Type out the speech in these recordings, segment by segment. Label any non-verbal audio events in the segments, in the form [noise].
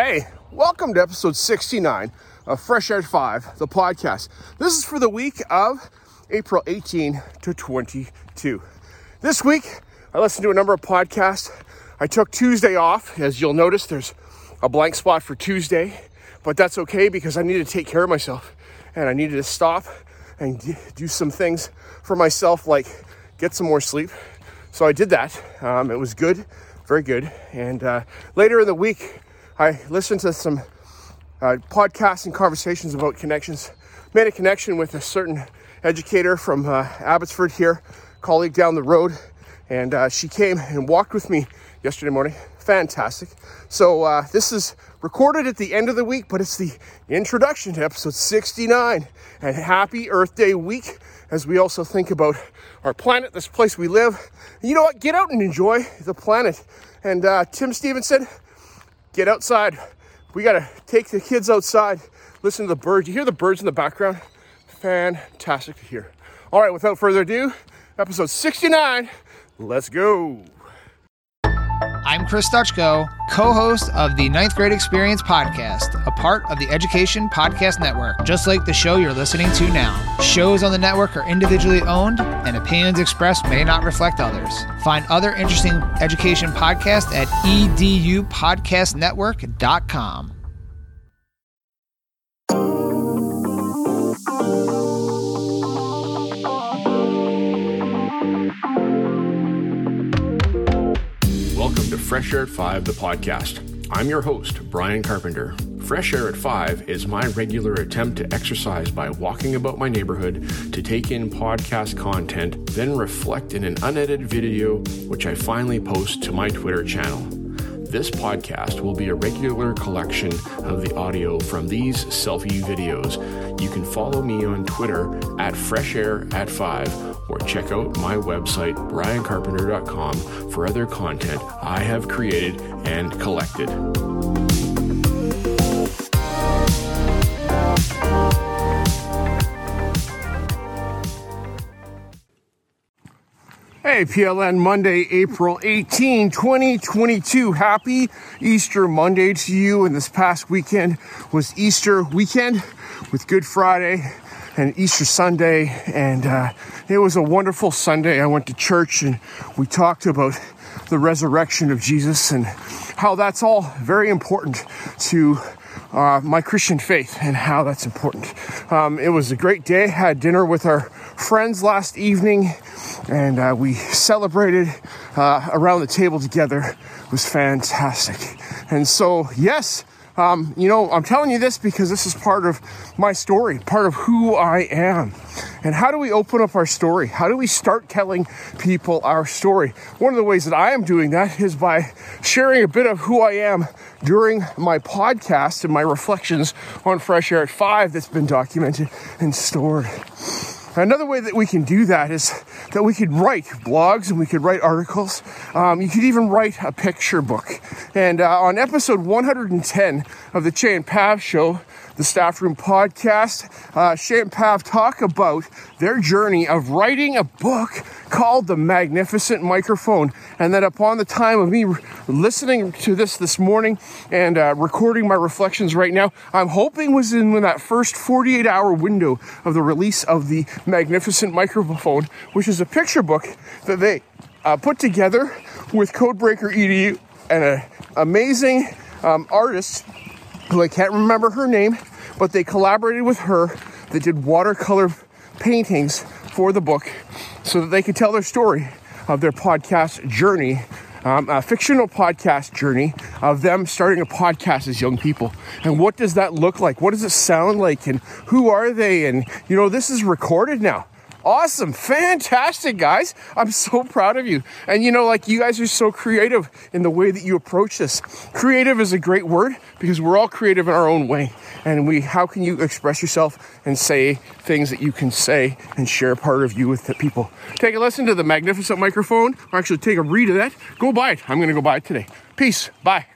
Hey, welcome to episode 69 of Fresh Air 5, the podcast. This is for the week of April 18 to 22. This week, I listened to a number of podcasts. I took Tuesday off. As you'll notice, there's a blank spot for Tuesday, but that's okay because I needed to take care of myself and I needed to stop and do some things for myself, like get some more sleep. So I did that. Um, it was good, very good. And uh, later in the week, I listened to some uh, podcasts and conversations about connections. Made a connection with a certain educator from uh, Abbotsford here, colleague down the road, and uh, she came and walked with me yesterday morning. Fantastic. So uh, this is recorded at the end of the week, but it's the introduction to episode 69. And happy Earth Day week as we also think about our planet, this place we live. You know what? Get out and enjoy the planet. And uh, Tim Stevenson get outside. We got to take the kids outside, listen to the birds. You hear the birds in the background? Fantastic to hear. All right, without further ado, episode 69. Let's go. I'm Chris Dutchko, co host of the Ninth Grade Experience podcast, a part of the Education Podcast Network, just like the show you're listening to now. Shows on the network are individually owned, and opinions expressed may not reflect others. Find other interesting education podcasts at edupodcastnetwork.com. Fresh Air at 5, the podcast. I'm your host, Brian Carpenter. Fresh Air at 5 is my regular attempt to exercise by walking about my neighborhood to take in podcast content, then reflect in an unedited video, which I finally post to my Twitter channel. This podcast will be a regular collection of the audio from these selfie videos. You can follow me on Twitter at Fresh Air at 5 or check out my website, briancarpenter.com, for other content I have created and collected. Hey, PLN Monday, April 18, 2022. Happy Easter Monday to you. And this past weekend was Easter weekend with Good Friday and Easter Sunday. And uh, it was a wonderful Sunday. I went to church and we talked about the resurrection of Jesus and how that's all very important to uh, my Christian faith and how that's important. Um, it was a great day. Had dinner with our friends last evening, and uh, we celebrated uh, around the table together. It was fantastic. And so, yes, um, you know, I'm telling you this because this is part of my story, part of who I am. And how do we open up our story? How do we start telling people our story? One of the ways that I am doing that is by sharing a bit of who I am during my podcast and my reflections on Fresh Air at 5 that's been documented and stored. Another way that we can do that is that we could write blogs and we could write articles. Um, you could even write a picture book. And uh, on episode 110 of the Che and Pav Show, the Staff Room podcast, uh, Che and Pav talk about their journey of writing a book called The Magnificent Microphone. And that upon the time of me listening to this this morning and uh, recording my reflections right now, I'm hoping was in that first 48 hour window of the release of The Magnificent Microphone, which is a picture book that they uh, put together with Codebreaker EDU and an amazing um, artist who I can't remember her name, but they collaborated with her. They did watercolor paintings for the book so that they could tell their story of their podcast journey, um, a fictional podcast journey of them starting a podcast as young people. And what does that look like? What does it sound like? And who are they? And, you know, this is recorded now. Awesome. Fantastic, guys. I'm so proud of you. And you know, like you guys are so creative in the way that you approach this. Creative is a great word because we're all creative in our own way. And we, how can you express yourself and say things that you can say and share part of you with the people? Take a listen to the magnificent microphone, or actually take a read of that. Go buy it. I'm going to go buy it today. Peace. Bye.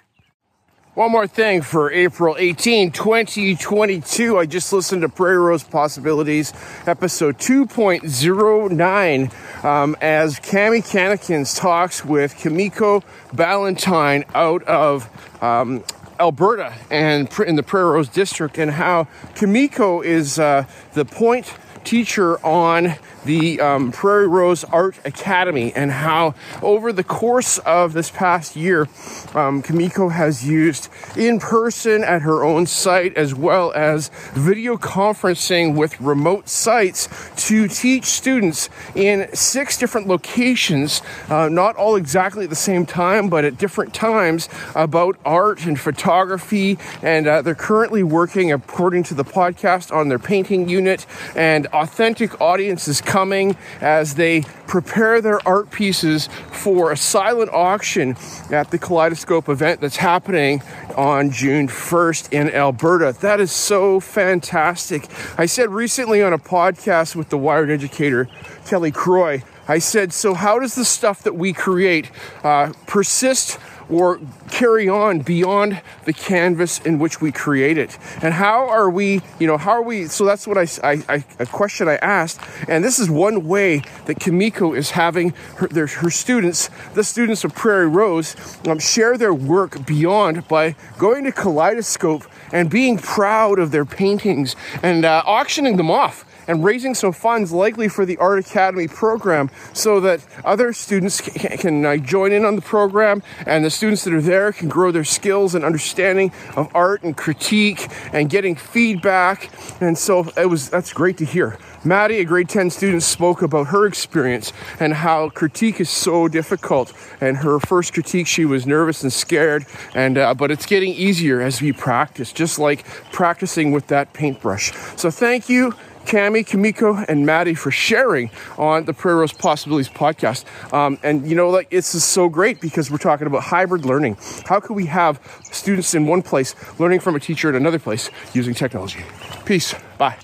One more thing for April 18, 2022. I just listened to Prairie Rose Possibilities, episode 2.09, um, as Cami Cannikins talks with Kimiko Ballantyne out of um, Alberta and in the Prairie Rose District, and how Kimiko is uh, the point teacher on the um, Prairie Rose Art Academy and how over the course of this past year, um, Kimiko has used in person at her own site as well as video conferencing with remote sites to teach students in six different locations, uh, not all exactly at the same time, but at different times about art and photography. And uh, they're currently working, according to the podcast, on their painting unit and authentic audiences coming as they prepare their art pieces for a silent auction at the Kaleidoscope event that's happening on June 1st in Alberta. That is so fantastic. I said recently on a podcast with the Wired Educator, Kelly Croy, I said, So, how does the stuff that we create uh, persist or carry on beyond the canvas in which we create it? And how are we, you know, how are we? So that's what I, I, I a question I asked. And this is one way that Kimiko is having her, their, her students, the students of Prairie Rose, um, share their work beyond by going to Kaleidoscope and being proud of their paintings and uh, auctioning them off and raising some funds likely for the Art Academy program so that other students can, can uh, join in on the program and the students that are there can grow their skills and understanding of art and critique and getting feedback. And so it was that's great to hear. Maddie, a grade 10 student, spoke about her experience and how critique is so difficult. And her first critique, she was nervous and scared, and uh, but it's getting easier as we practice, just like practicing with that paintbrush. So thank you Cami, Kimiko, and Maddie for sharing on the Prairie Rose Possibilities podcast. Um, and you know, like it's just so great because we're talking about hybrid learning. How can we have students in one place learning from a teacher in another place using technology? Peace. Bye.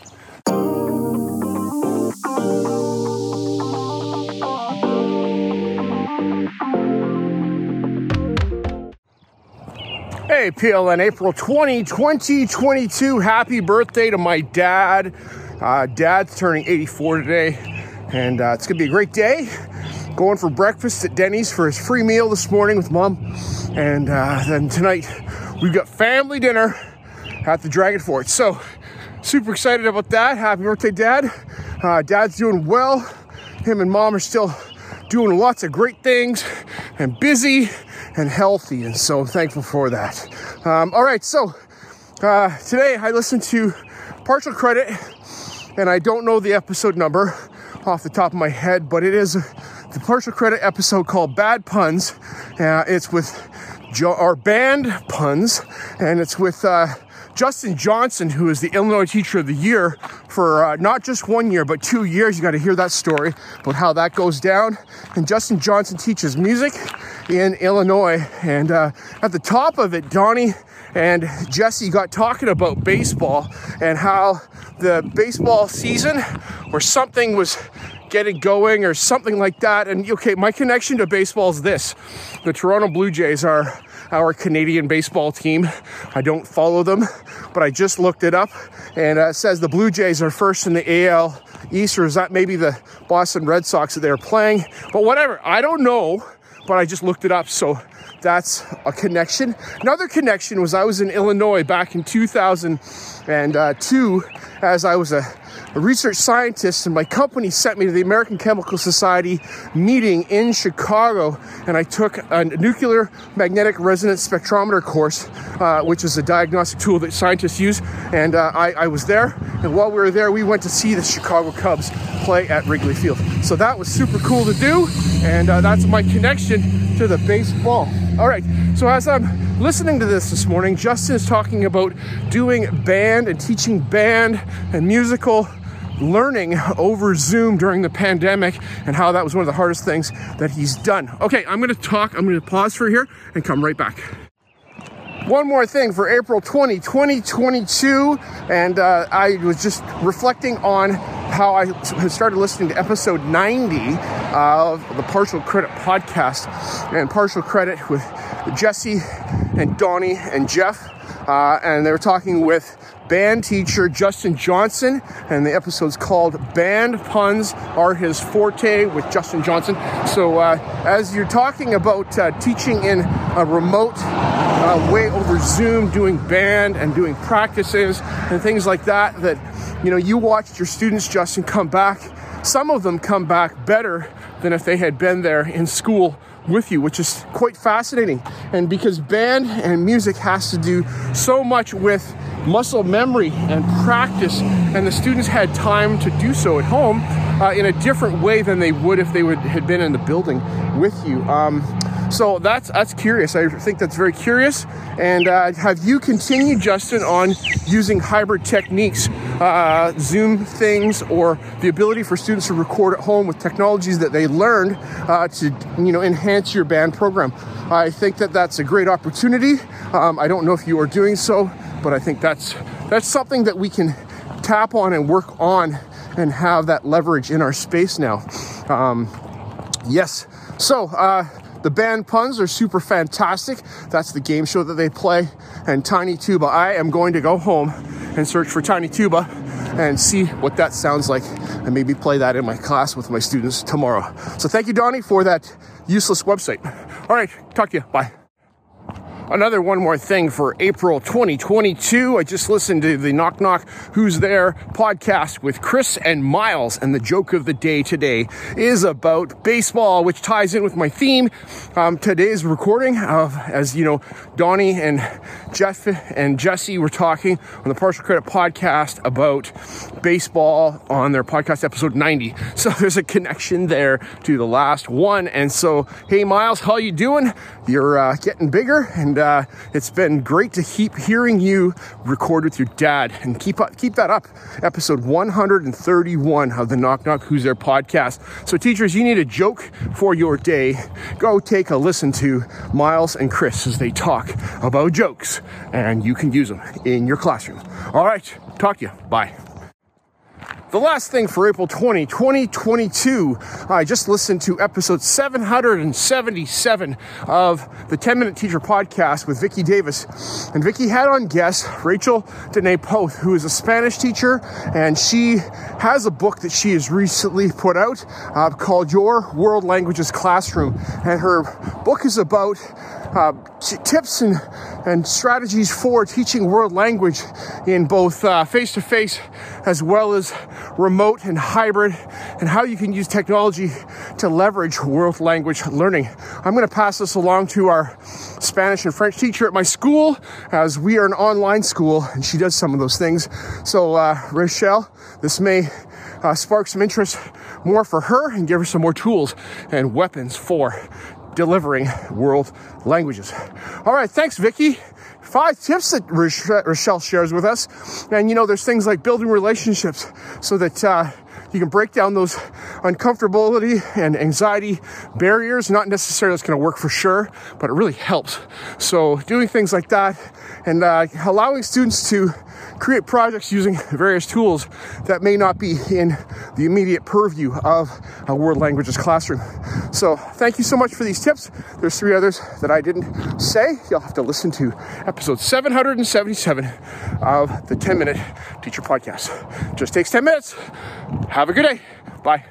Hey, PLN, April 20, 2022. Happy birthday to my dad. Uh, Dad's turning 84 today, and uh, it's gonna be a great day. Going for breakfast at Denny's for his free meal this morning with mom, and uh, then tonight we've got family dinner at the Dragon Fort. So, super excited about that. Happy birthday, Dad. Uh, Dad's doing well. Him and mom are still doing lots of great things and busy and healthy, and so thankful for that. Um, all right, so uh, today I listened to partial credit and I don't know the episode number off the top of my head, but it is the partial credit episode called Bad Puns. Uh, it's with jo- our band puns, and it's with uh, Justin Johnson, who is the Illinois Teacher of the Year for uh, not just one year, but two years. You got to hear that story about how that goes down. And Justin Johnson teaches music in Illinois. And uh, at the top of it, Donnie and Jesse got talking about baseball and how the baseball season or something was getting going or something like that. And okay, my connection to baseball is this the Toronto Blue Jays are our Canadian baseball team. I don't follow them, but I just looked it up and uh, it says the Blue Jays are first in the AL East, or is that maybe the Boston Red Sox that they're playing? But whatever, I don't know, but I just looked it up. So that's a connection. Another connection was I was in Illinois back in 2002 as I was a, a, research scientist, and my company sent me to the American Chemical Society meeting in Chicago, and I took a nuclear magnetic resonance spectrometer course, uh, which is a diagnostic tool that scientists use. And uh, I, I was there, and while we were there, we went to see the Chicago Cubs play at Wrigley Field. So that was super cool to do, and uh, that's my connection to the baseball. All right, so as I'm listening to this this morning, Justin is talking about doing band and teaching band and musical learning over Zoom during the pandemic and how that was one of the hardest things that he's done. Okay, I'm gonna talk, I'm gonna pause for here and come right back. One more thing for April 20, 2022, and uh, I was just reflecting on how I started listening to episode 90 of the Partial Credit podcast, and Partial Credit with Jesse and Donnie and Jeff, uh, and they were talking with band teacher Justin Johnson, and the episode's called Band Puns Are His Forte with Justin Johnson. So, uh, as you're talking about uh, teaching in a remote uh, way over Zoom doing band and doing practices and things like that. That you know, you watched your students, Justin, come back. Some of them come back better than if they had been there in school with you, which is quite fascinating. And because band and music has to do so much with muscle memory and practice, and the students had time to do so at home uh, in a different way than they would if they would had been in the building with you. Um, so that's that's curious. I think that's very curious. And uh, have you continued, Justin, on using hybrid techniques, uh, Zoom things, or the ability for students to record at home with technologies that they learned uh, to you know enhance your band program? I think that that's a great opportunity. Um, I don't know if you are doing so, but I think that's that's something that we can tap on and work on and have that leverage in our space now. Um, yes. So. Uh, the band puns are super fantastic. That's the game show that they play. And Tiny Tuba. I am going to go home and search for Tiny Tuba and see what that sounds like and maybe play that in my class with my students tomorrow. So thank you, Donnie, for that useless website. All right, talk to you. Bye. Another one more thing for April 2022. I just listened to the Knock Knock Who's There podcast with Chris and Miles, and the joke of the day today is about baseball, which ties in with my theme. Um, today's recording of, as you know, Donnie and Jeff and Jesse were talking on the Partial Credit podcast about baseball on their podcast episode 90. [laughs] So there's a connection there to the last one. And so, hey, Miles, how you doing? You're uh, getting bigger and uh, it's been great to keep hearing you record with your dad and keep up, keep that up. Episode 131 of the Knock Knock Who's There podcast. So, teachers, you need a joke for your day. Go take a listen to Miles and Chris as they talk about jokes, and you can use them in your classroom. All right, talk to you. Bye. The last thing for April 20, 2022, I just listened to episode 777 of the 10 Minute Teacher podcast with Vicki Davis. And Vicki had on guest Rachelle Dene Poth, who is a Spanish teacher, and she has a book that she has recently put out uh, called Your World Languages Classroom. And her book is about uh, tips and, and strategies for teaching world language in both face to face as well as remote and hybrid, and how you can use technology to leverage world language learning. I'm going to pass this along to our Spanish and French teacher at my school, as we are an online school, and she does some of those things. So, uh, Rachelle, this may uh, spark some interest more for her and give her some more tools and weapons for delivering world languages. All right, thanks, Vicki. Five tips that Rachelle shares with us. And you know, there's things like building relationships so that uh, you can break down those uncomfortability and anxiety barriers. Not necessarily it's going to work for sure, but it really helps. So, doing things like that and uh, allowing students to create projects using various tools that may not be in the immediate purview of a world languages classroom. So thank you so much for these tips. There's three others that I didn't say. You'll have to listen to episode 777 of the 10 minute teacher podcast. Just takes 10 minutes. Have a good day. Bye.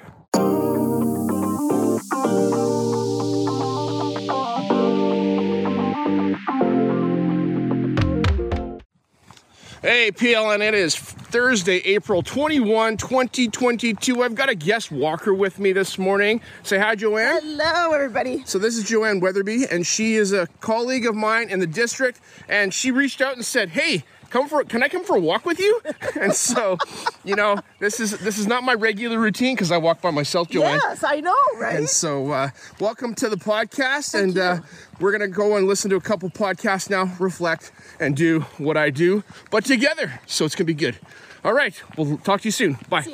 Hey, PLN, it is Thursday, April 21, 2022. I've got a guest walker with me this morning. Say hi, Joanne. Hello, everybody. So, this is Joanne Weatherby, and she is a colleague of mine in the district. And she reached out and said, Hey, come for can I come for a walk with you? [laughs] and so, you know, this is this is not my regular routine because I walk by myself, Joanne. Yes, I know, right? And so, uh, welcome to the podcast, Thank and uh, we're gonna go and listen to a couple podcasts now, reflect, and do what I do, but together. So it's gonna be good. All right, we'll talk to you soon. Bye.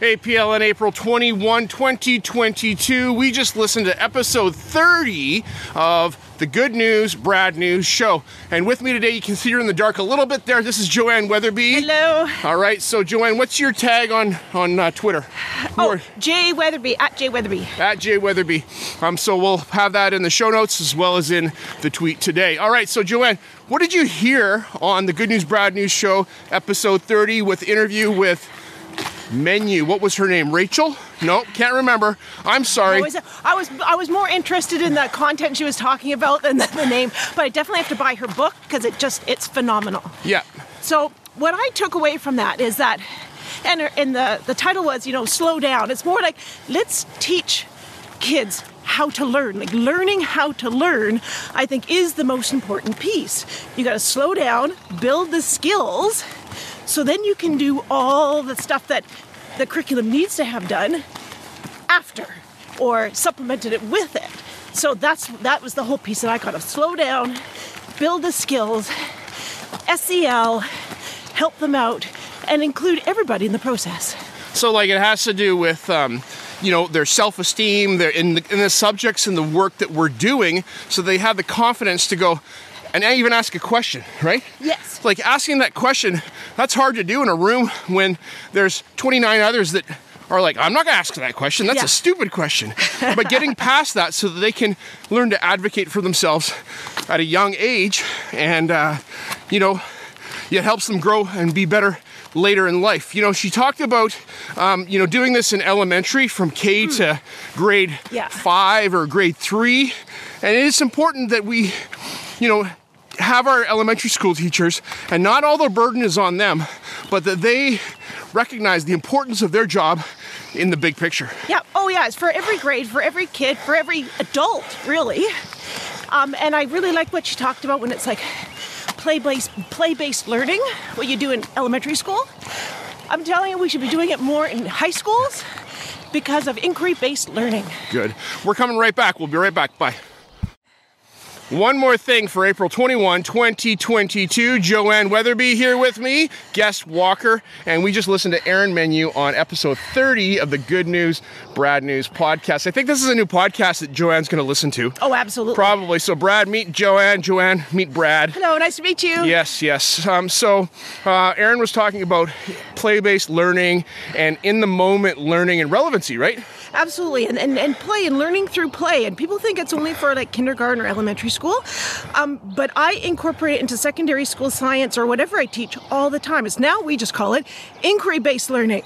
Hey, PLN April 21, 2022. We just listened to episode 30 of the Good News, Brad News show. And with me today, you can see her in the dark a little bit there. This is Joanne Weatherby. Hello. All right, so Joanne, what's your tag on on uh, Twitter? Oh, Or- Jay Weatherby at Jay Weatherby. at Jay Weatherby. Um, so we'll have that in the show notes as well as in the tweet today. All right, so Joanne, what did you hear on the Good News Brad News show, episode 30, with interview with Menu. What was her name? Rachel? Nope, can't remember. I'm sorry. I was, I was I was more interested in the content she was talking about than the, the name, but I definitely have to buy her book because it just it's phenomenal. Yeah. So what I took away from that is that, and and the the title was you know slow down. It's more like let's teach kids how to learn. Like learning how to learn, I think is the most important piece. You got to slow down, build the skills, so then you can do all the stuff that the curriculum needs to have done after or supplemented it with it. So that's that was the whole piece that I got to slow down, build the skills, SEL, help them out, and include everybody in the process. So like it has to do with um, you know their self-esteem, their in the, in the subjects and the work that we're doing, so they have the confidence to go and I even ask a question, right? Yes. Like asking that question, that's hard to do in a room when there's 29 others that are like, I'm not gonna ask that question. That's Yeah. a stupid question. but getting [laughs] past that so that they can learn to advocate for themselves at a young age, and uh, you know, it helps them grow and be better later in life. You know, she talked about, um, you know, doing this in elementary from K to grade. Yeah. five or grade three, and it is important that we, you know, have our elementary school teachers, and not all the burden is on them, but that they recognize the importance of their job in the big picture. Yeah. Oh, yeah. It's for every grade, for every kid, for every adult, really. Um, and I really like what she talked about when it's like play-based, play-based learning, what you do in elementary school. I'm telling you, we should be doing it more in high schools because of inquiry-based learning. Good. We're coming right back. We'll be right back. Bye. One more thing for April 21, 2022. Joanne Weatherby here with me, guest Walker, and we just listened to Aaron Menu on episode 30 of the Good News, Brad News podcast. I think this is a new podcast that Joanne's going to listen to. Oh, absolutely. Probably. So, Brad, meet Joanne. Joanne, meet Brad. Hello, nice to meet you. Yes, yes. Um, so, uh, Aaron was talking about play based learning and in the moment learning and relevancy, right? Absolutely, and, and and play and learning through play. And people think it's only for like kindergarten or elementary school, um, but I incorporate it into secondary school science or whatever I teach all the time. It's now we just call it inquiry-based learning,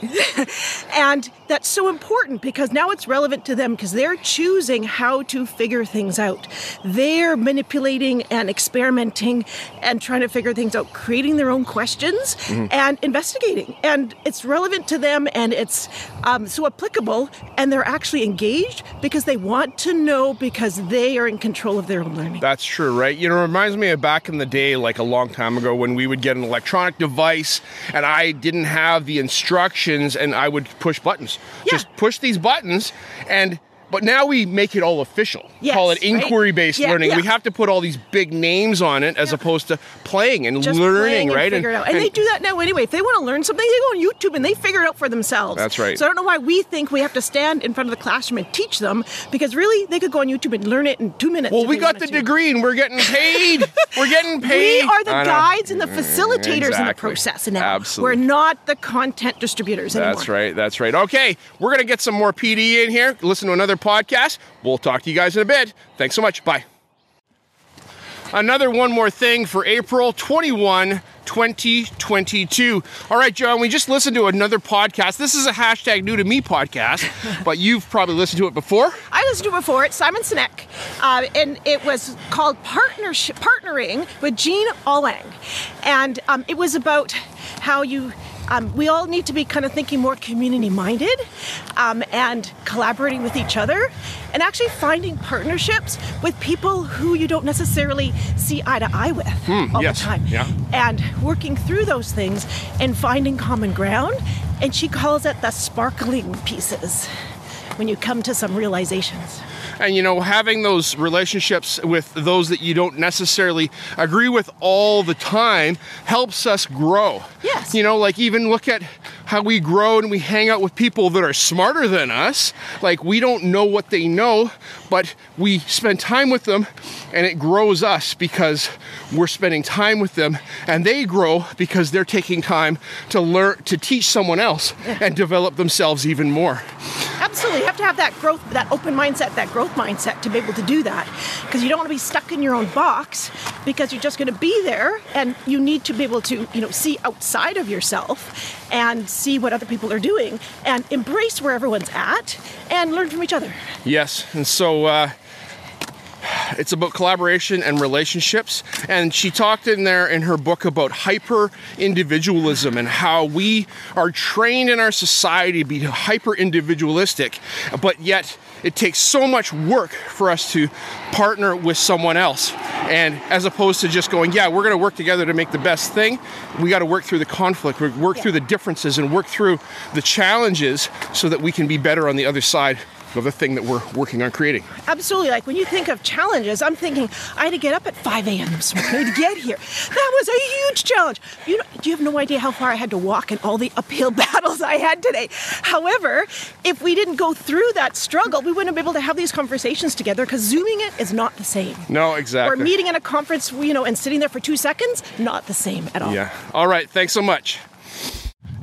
[laughs] and that's so important because now it's relevant to them because they're choosing how to figure things out. They're manipulating and experimenting and trying to figure things out, creating their own questions and investigating. And it's relevant to them and it's um, so applicable and they're actually engaged because they want to know because they are in control of their own learning. That's true, right? You know, it reminds me of back in the day, like a long time ago, when we would get an electronic device and I didn't have the instructions and I would push buttons. Yeah. Just push these buttons and but now we make it all official. Yes, Call it inquiry based Yeah, learning. yeah. We have to put all these big names on it as opposed to playing and Just learning, playing right? And out. And, they do that now anyway. If they want to learn something, they go on YouTube and they figure it out for themselves. That's right. So I don't know why we think we have to stand in front of the classroom and teach them because really they could go on YouTube and learn it in two minutes. Well, we got the to. degree and we're getting paid. [laughs] we're getting paid. We are the I know. guides and the facilitators in the process now. Absolutely. We're not the content distributors anymore. That's right. That's right. Okay, we're going to get some more PD in here. Listen to another podcast. We'll talk to you guys in a bit. Thanks so much. Bye. Another one more thing for April 21, 2022. All right, John, we just listened to another podcast. This is a hashtag new to me podcast, [laughs] but you've probably listened to it before. I listened to it before. It's Simon Sinek, uh, and it was called Partnership Partnering with Jean Oelwang, and um, it was about how you. Um, we all need to be kind of thinking more community minded um, and collaborating with each other and actually finding partnerships with people who you don't necessarily see eye to eye with all Hmm, yes, the time yeah. and working through those things and finding common ground and she calls it the sparkling pieces when you come to some realizations and you know having those relationships with those that you don't necessarily agree with all the time helps us grow Yes. you know like even look at how we grow and we hang out with people that are smarter than us like we don't know what they know but we spend time with them and it grows us because we're spending time with them and they grow because they're taking time to learn to teach someone else and develop themselves even more absolutely. You have to have that growth, that open mindset, that growth mindset to be able to do that. Because you don't want to be stuck in your own box because you're just going to be there and you need to be able to, you know, see outside of yourself and see what other people are doing and embrace where everyone's at and learn from each other. Yes. And so, uh, it's about collaboration and relationships. And she talked in there in her book about hyper individualism and how we are trained in our society to be hyper individualistic, but yet it takes so much work for us to partner with someone else. And as opposed to just going, yeah, we're going to work together to make the best thing, we got to work through the conflict, work through the differences, and work through the challenges so that we can be better on the other side of the thing that we're working on creating. Absolutely. Like when you think of challenges, I'm thinking I had to get up at 5 a.m. this morning to get here. That was a huge challenge. You know, you have no idea how far I had to walk and all the uphill [laughs] battles I had today. However, if we didn't go through that struggle, we wouldn't be able to have these conversations together because zooming it is not the same. No, exactly. Or meeting in a conference, you know, and sitting there for two seconds, not the same at all. Yeah. All right. Thanks so much.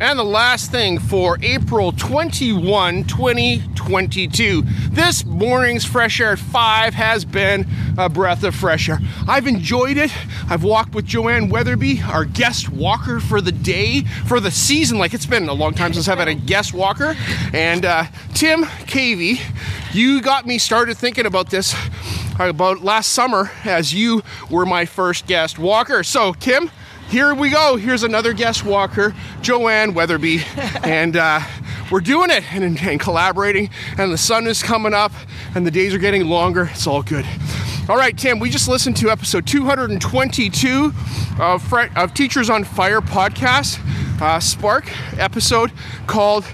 And the last thing for April 21, 2022. This morning's Fresh Air at 5 has been a breath of fresh air. I've enjoyed it. I've walked with Joanne Weatherby, our guest walker for the day, for the season. Like it's been a long time since I've had a guest walker. And uh, Tim Cavey, you got me started thinking about this about last summer as you were my first guest walker. So, Tim, here we go. Here's another guest walker, Joanne Weatherby, [laughs] and uh, we're doing it and, and, collaborating. And the sun is coming up, and the days are getting longer. It's all good. All right, Tim. We just listened to episode 222 of, Fre- of Teachers on Fire podcast, uh, Spark episode called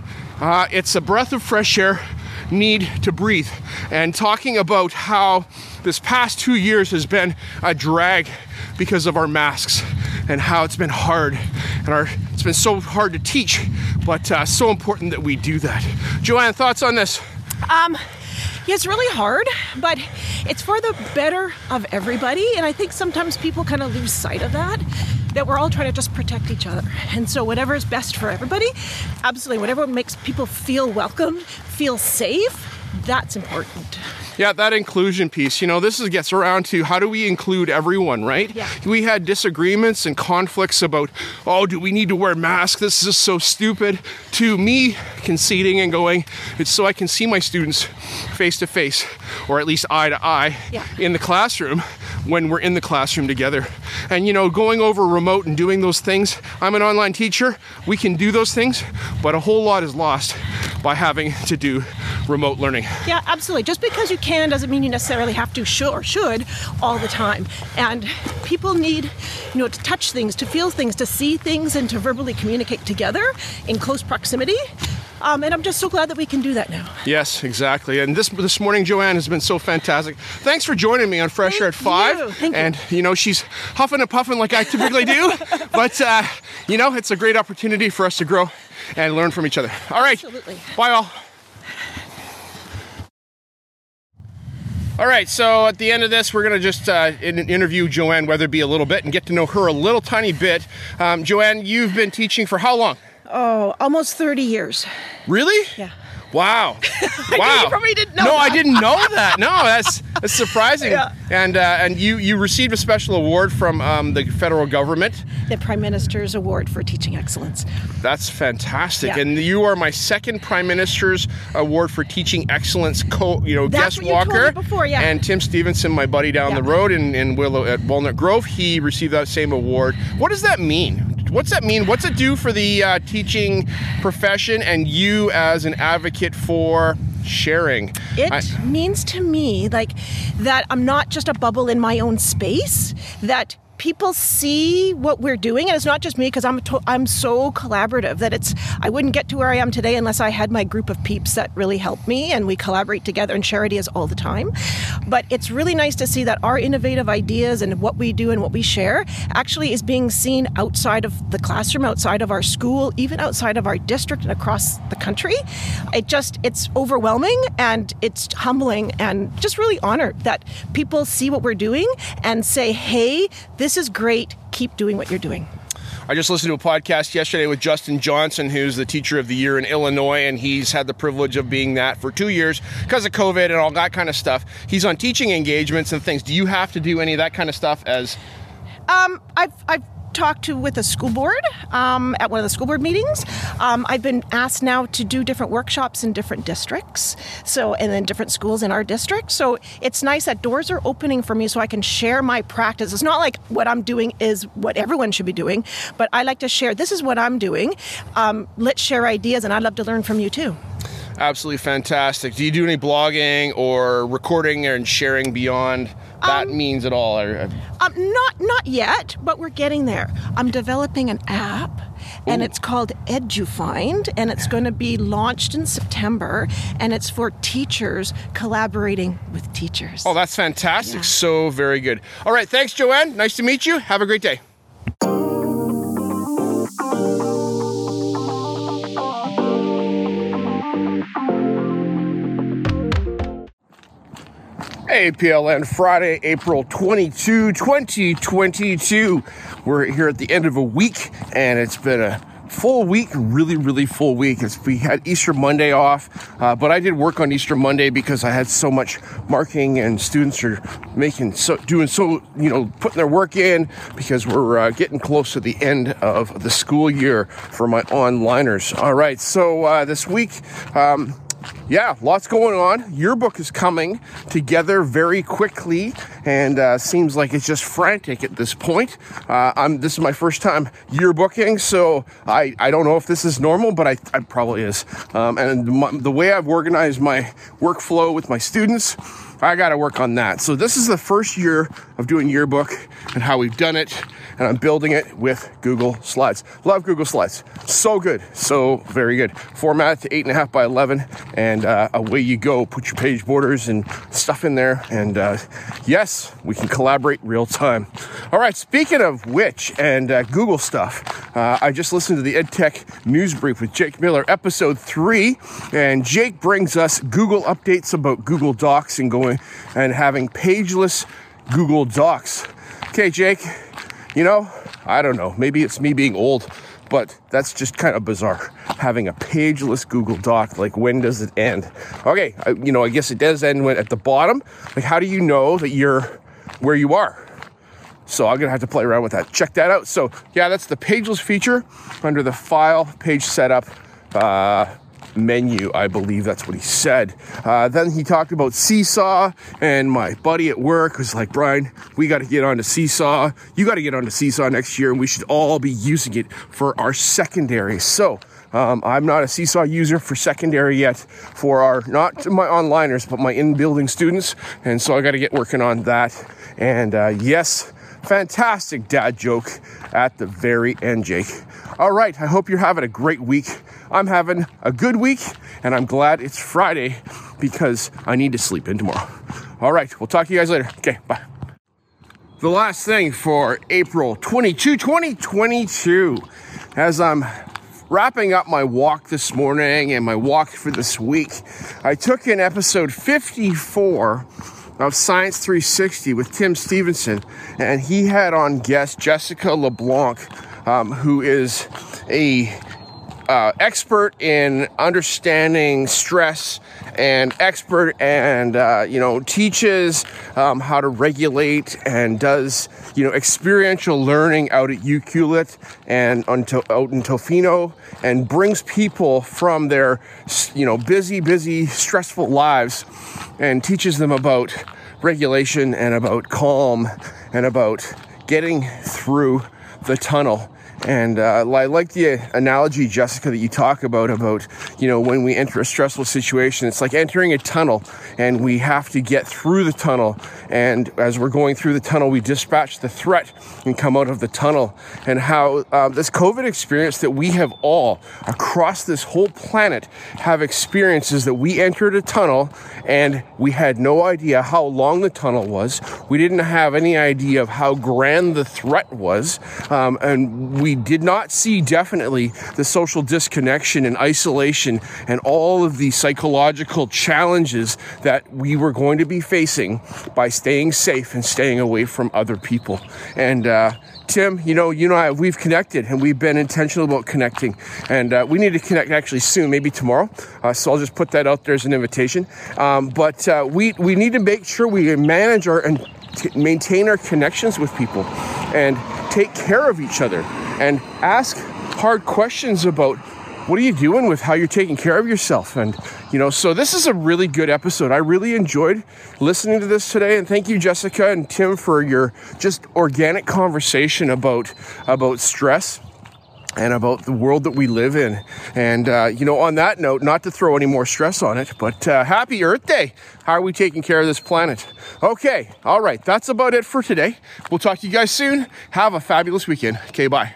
uh, "It's a Breath of Fresh Air." Need to breathe, and talking about how this past two years has been a drag because of our masks and how it's been hard and our it's been so hard to teach, but uh, so important that we do that. Joanne, thoughts on this? Um, yeah, it's really hard, but it's for the better of everybody, and I think sometimes people kind of lose sight of that. That we're all trying to just protect each other. And so, whatever is best for everybody, absolutely, whatever makes people feel welcome, feel safe, that's important. Yeah, that inclusion piece. You know, this is, gets around to how do we include everyone, right? Yeah. We had disagreements and conflicts about, oh, do we need to wear masks? This is so stupid. To me conceding and going, it's so I can see my students face to face, or at least eye to eye, yeah. in the classroom when we're in the classroom together. And you know, going over remote and doing those things, I'm an online teacher, we can do those things, but a whole lot is lost by having to do remote learning. Yeah, absolutely. Just because you can doesn't mean you necessarily have to should or should all the time. And people need, you know, to touch things, to feel things, to see things, and to verbally communicate together in close proximity. Um, and I'm just so glad that we can do that now. Yes, exactly. And this this morning, Joanne has been so fantastic. Thanks for joining me on Fresh Thank Air at Five. You. Thank and you. you know, she's huffing and puffing like I typically do, [laughs] but uh, you know, it's a great opportunity for us to grow and learn from each other. All right. Absolutely. Bye, all. All right, so at the end of this, we're going to just uh, in- interview Joanne Weatherby a little bit and get to know her a little tiny bit. Um, Joanne, you've been teaching for how long? Oh, almost 30 years. Really? Yeah. Wow. [laughs] wow. you probably didn't know No, I didn't know that. No, that's that's surprising. [laughs] Yeah. And uh, and you you received a special award from um, the federal government. The Prime Minister's Award for Teaching Excellence. That's fantastic. Yeah. And you are my second Prime Minister's Award for Teaching Excellence co you know That's guest what you told me walker. before, yeah. And Tim Stevenson, my buddy down Yeah. the road in, in Willow at Walnut Grove, he received that same award. What does that mean? What's that mean? What's it do for the uh, teaching profession and you as an advocate for sharing? It I- means to me like that I'm not just a bubble in my own space, that people see what we're doing and it's not just me because I'm to- I'm so collaborative that it's I wouldn't get to where I am today unless I had my group of peeps that really help me and we collaborate together and share ideas all the time. But it's really nice to see that our innovative ideas and what we do and what we share actually is being seen outside of the classroom, outside of our school, even outside of our district and across the country. It just it's overwhelming and it's humbling and just really honored that people see what we're doing and say, "Hey, this is great. Keep doing what you're doing." I just listened to a podcast yesterday with Justin Johnson, who's the teacher of the year in Illinois, and he's had the privilege of being that for two years because of COVID and all that kind of stuff. He's on teaching engagements and things. Do you have to do any of that kind of stuff as? Um, I've I've talked to with a school board um, at one of the school board meetings. Um, I've been asked now to do different workshops in different districts, so and then different schools in our district. So it's nice that doors are opening for me, so I can share my practice. It's not like what I'm doing is what everyone should be doing, but I like to share. This is what I'm doing. Um, let's share ideas, and I'd love to learn from you too. Absolutely fantastic. Do you do any blogging or recording and sharing beyond that Um, means at all? Or- Um, not not yet, but we're getting there. I'm developing an app, and it's called EduFind, and it's going to be launched in September, and it's for teachers collaborating with teachers. Oh, that's fantastic. So very good. All right. Thanks, Joanne. Nice to meet you. Have a great day. Hey, PLN, Friday, April 22, 2022. We're here at the end of a week, and it's been a full week, really, really full week. It's, we had Easter Monday off, uh, but I did work on Easter Monday because I had so much marking, and students are making so doing so, you know, putting their work in because we're uh, getting close to the end of the school year for my onliners. All right, so uh, this week. Um, yeah, lots going on. Your book is coming together very quickly, and uh, seems like it's just frantic at this point. Uh, I'm this is my first time yearbooking, so I, I don't know if this is normal, but I, I probably is. Um, and my, the way I've organized my workflow with my students, I got to work on that. So this is the first year of doing yearbook and how we've done it, and I'm building it with Google Slides. Love Google Slides, so good, so very good. Format it to eight and a half by eleven, and uh, away you go. Put your page borders and stuff in there, and uh, yes, we can collaborate real time. All right, speaking of which, and uh, Google stuff, uh, I just listened to the EdTech News Brief with Jake Miller, episode three, and Jake brings us Google updates about Google Docs and going and having pageless Google Docs. Okay, Jake, you know, I don't know, maybe it's me being old, but that's just kind of bizarre. Having a pageless Google Doc, like when does it end? Okay, I, you know, I guess it does end when at the bottom. Like, how do you know that you're where you are? So I'm gonna have to play around with that. Check that out. So yeah, that's the pageless feature under the file page setup uh, menu. I believe that's what he said. Uh, then he talked about Seesaw, and my buddy at work was like, Brian, we got to get onto Seesaw. You got to get onto Seesaw next year, and we should all be using it for our secondary. So. Um, I'm not a Seesaw user for secondary yet for our, not my onliners, but my in building students. And so I got to get working on that. And uh, yes, fantastic dad joke at the very end, Jake. All right, I hope you're having a great week. I'm having a good week, and I'm glad it's Friday because I need to sleep in tomorrow. All right, we'll talk to you guys later. Okay, bye. The last thing for April 22, 2022, as I'm wrapping up my walk this morning and my walk for this week, I took in episode 54 of Science 360 with Tim Stevenson, and he had on guest Jessica LeBlanc, um, who is a uh, expert in understanding stress and expert and uh, you know teaches um, how to regulate and does you know experiential learning out at Ucluelet and on to, out in Tofino and brings people from their you know busy busy stressful lives and teaches them about regulation and about calm and about getting through the tunnel and uh, I like the analogy, Jessica, that you talk about about you know when we enter a stressful situation, it's like entering a tunnel, and we have to get through the tunnel. And as we're going through the tunnel, we dispatch the threat and come out of the tunnel. And how um, this COVID experience that we have all across this whole planet have experiences that we entered a tunnel and we had no idea how long the tunnel was. We didn't have any idea of how grand the threat was, um, and we we did not see definitely the social disconnection and isolation and all of the psychological challenges that we were going to be facing by staying safe and staying away from other people. And uh, Tim, you know, you know, we've connected and we've been intentional about connecting, and uh, we need to connect actually soon, maybe tomorrow. Uh, so I'll just put that out there as an invitation. Um, but uh, we we need to make sure we manage our and t- maintain our connections with people, and take care of each other, and ask hard questions about what are you doing with how you're taking care of yourself and you know so this is a really good episode i really enjoyed listening to this today and thank you jessica and tim for your just organic conversation about about stress and about the world that we live in. And, uh, you know, on that note, not to throw any more stress on it, but uh, happy Earth Day. How are we taking care of this planet? Okay, all right, that's about it for today. We'll talk to you guys soon. Have a fabulous weekend. Okay, bye.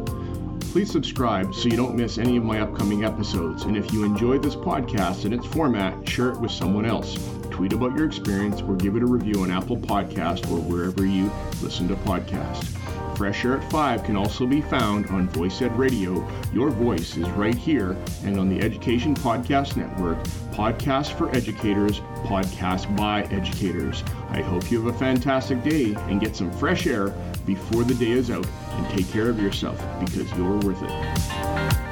Please subscribe so you don't miss any of my upcoming episodes. And if you enjoyed this podcast and its format, share it with someone else. Tweet about your experience or give it a review on Apple Podcast or wherever you listen to podcasts. Fresh Air at 5 can also be found on Voice Ed Radio. Your voice is right here and on the Education Podcast Network, Podcast for Educators, Podcast by Educators. I hope you have a fantastic day and get some fresh air before the day is out and take care of yourself because you're worth it.